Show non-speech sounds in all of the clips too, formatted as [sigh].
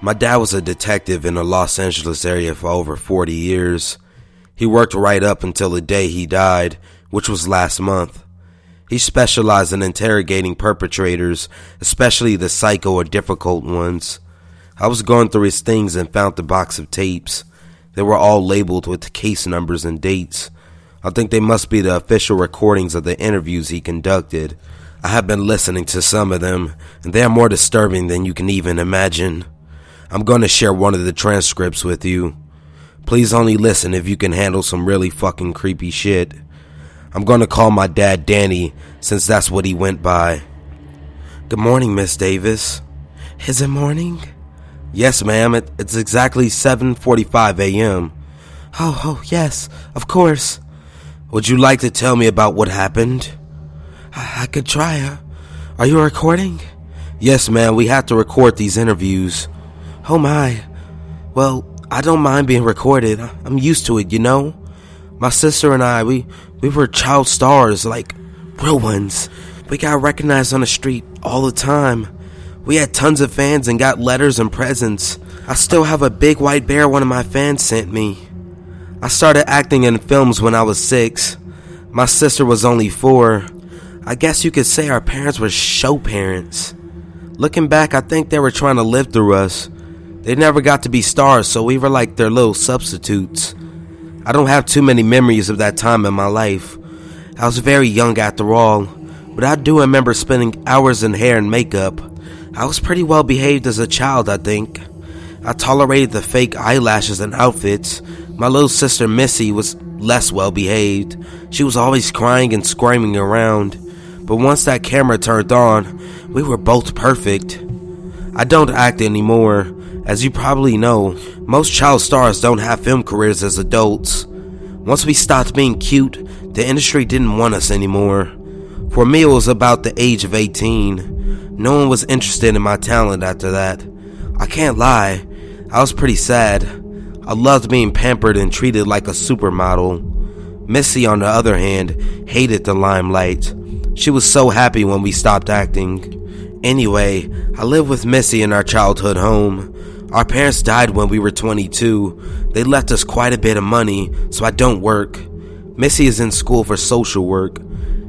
My dad was a detective in the Los Angeles area for over 40 years. He worked right up until the day he died, which was last month. He specialized in interrogating perpetrators, especially the psycho or difficult ones. I was going through his things and found the box of tapes. They were all labeled with case numbers and dates. I think they must be the official recordings of the interviews he conducted. I have been listening to some of them, and they are more disturbing than you can even imagine. I'm going to share one of the transcripts with you. Please only listen if you can handle some really fucking creepy shit. I'm going to call my dad Danny, since that's what he went by. Good morning, Miss Davis. Is it morning? Yes, ma'am. It, it's exactly 7:45 a.m. Oh, oh, yes, of course. Would you like to tell me about what happened? I, I could try. Are you recording? Yes, ma'am. We have to record these interviews. Oh my. Well, I don't mind being recorded. I'm used to it, you know. My sister and I, we we were child stars, like real ones. We got recognized on the street all the time. We had tons of fans and got letters and presents. I still have a big white bear one of my fans sent me. I started acting in films when I was six. My sister was only four. I guess you could say our parents were show parents. Looking back, I think they were trying to live through us. They never got to be stars, so we were like their little substitutes. I don't have too many memories of that time in my life. I was very young after all, but I do remember spending hours in hair and makeup. I was pretty well behaved as a child, I think. I tolerated the fake eyelashes and outfits. My little sister Missy was less well behaved. She was always crying and screaming around. But once that camera turned on, we were both perfect. I don't act anymore. As you probably know, most child stars don't have film careers as adults. Once we stopped being cute, the industry didn't want us anymore. For me, it was about the age of 18. No one was interested in my talent after that. I can't lie, I was pretty sad. I loved being pampered and treated like a supermodel. Missy, on the other hand, hated the limelight. She was so happy when we stopped acting. Anyway, I lived with Missy in our childhood home. Our parents died when we were 22. They left us quite a bit of money, so I don't work. Missy is in school for social work.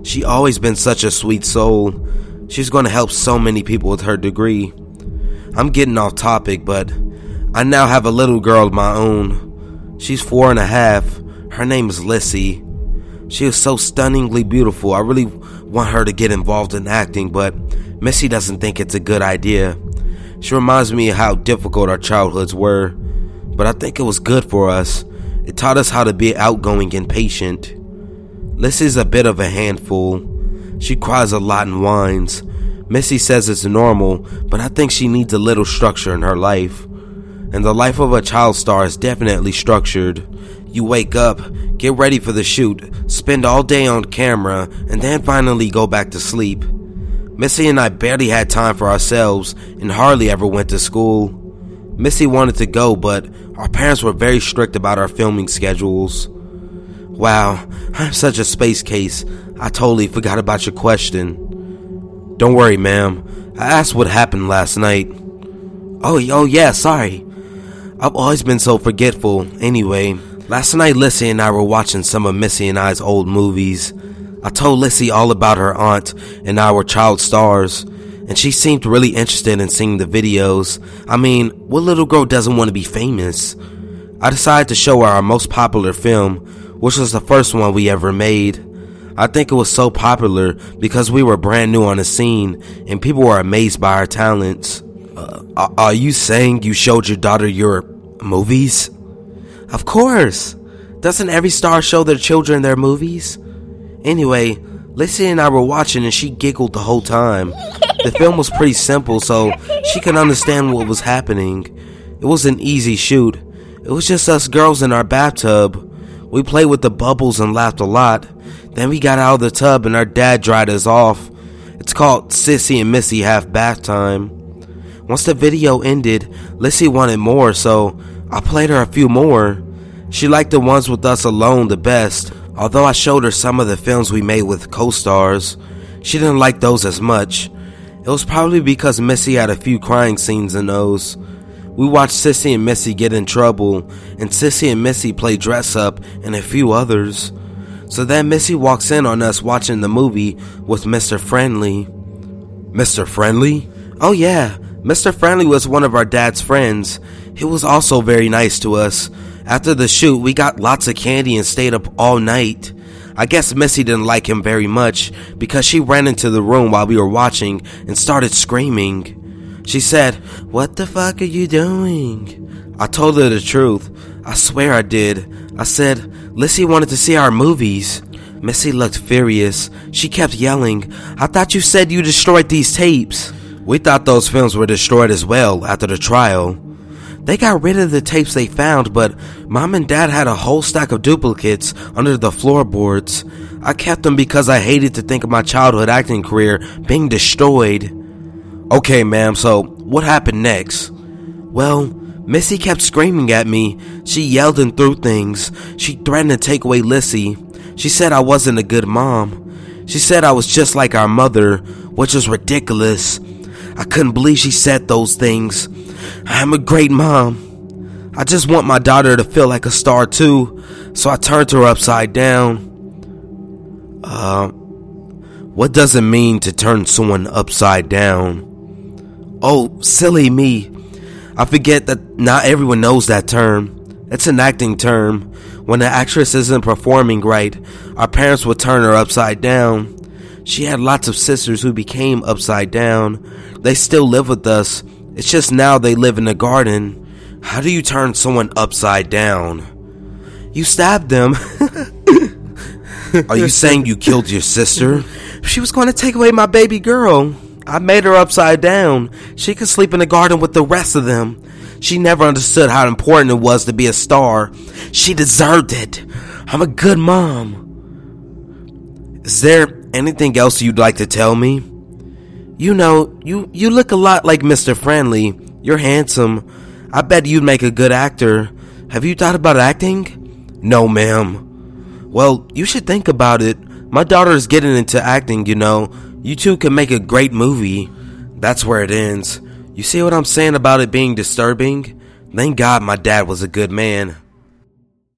She always been such a sweet soul. She's going to help so many people with her degree. I'm getting off topic, but I now have a little girl of my own. She's four and a half. Her name is Lissy. She is so stunningly beautiful. I really want her to get involved in acting, but Missy doesn't think it's a good idea. She reminds me how difficult our childhoods were, but I think it was good for us. It taught us how to be outgoing and patient. Lissy's a bit of a handful. She cries a lot and whines. Missy says it's normal, but I think she needs a little structure in her life. And the life of a child star is definitely structured. You wake up, get ready for the shoot, spend all day on camera, and then finally go back to sleep. Missy and I barely had time for ourselves and hardly ever went to school. Missy wanted to go, but our parents were very strict about our filming schedules. Wow, I'm such a space case. I totally forgot about your question. Don't worry, ma'am. I asked what happened last night. Oh, oh yeah, sorry. I've always been so forgetful. Anyway, last night Lissy and I were watching some of Missy and I's old movies. I told Lissy all about her aunt and our child stars, and she seemed really interested in seeing the videos. I mean, what little girl doesn't want to be famous? I decided to show her our most popular film, which was the first one we ever made. I think it was so popular because we were brand new on the scene and people were amazed by our talents. Uh, are you saying you showed your daughter your movies? Of course. Doesn't every star show their children their movies? Anyway, Lissy and I were watching and she giggled the whole time. The film was pretty simple, so she could understand what was happening. It was an easy shoot. It was just us girls in our bathtub. We played with the bubbles and laughed a lot. Then we got out of the tub and our dad dried us off. It's called Sissy and Missy Have Bath Time. Once the video ended, Lissy wanted more, so I played her a few more. She liked the ones with us alone the best, although I showed her some of the films we made with co stars. She didn't like those as much. It was probably because Missy had a few crying scenes in those. We watched Sissy and Missy get in trouble, and Sissy and Missy play dress up and a few others. So then Missy walks in on us watching the movie with Mr. Friendly. Mr. Friendly? Oh, yeah. Mr. Friendly was one of our dad's friends. He was also very nice to us. After the shoot, we got lots of candy and stayed up all night. I guess Missy didn't like him very much because she ran into the room while we were watching and started screaming. She said, What the fuck are you doing? I told her the truth. I swear I did. I said, Lissy wanted to see our movies. Missy looked furious. She kept yelling, I thought you said you destroyed these tapes. We thought those films were destroyed as well after the trial. They got rid of the tapes they found, but mom and dad had a whole stack of duplicates under the floorboards. I kept them because I hated to think of my childhood acting career being destroyed. Okay, ma'am, so what happened next? Well, Missy kept screaming at me. She yelled and threw things. She threatened to take away Lissy. She said I wasn't a good mom. She said I was just like our mother, which was ridiculous. I couldn't believe she said those things. I'm a great mom. I just want my daughter to feel like a star too, so I turned her upside down. Uh, what does it mean to turn someone upside down? Oh, silly me. I forget that not everyone knows that term. It's an acting term. When the actress isn't performing right, our parents would turn her upside down. She had lots of sisters who became upside down. They still live with us, it's just now they live in the garden. How do you turn someone upside down? You stabbed them. [laughs] Are you saying you killed your sister? She was going to take away my baby girl. I made her upside down. She could sleep in the garden with the rest of them. She never understood how important it was to be a star. She deserved it. I'm a good mom. Is there anything else you'd like to tell me? You know, you, you look a lot like Mr. Friendly. You're handsome. I bet you'd make a good actor. Have you thought about acting? No, ma'am. Well, you should think about it. My daughter is getting into acting, you know. You two can make a great movie. That's where it ends. You see what I'm saying about it being disturbing? Thank God my dad was a good man.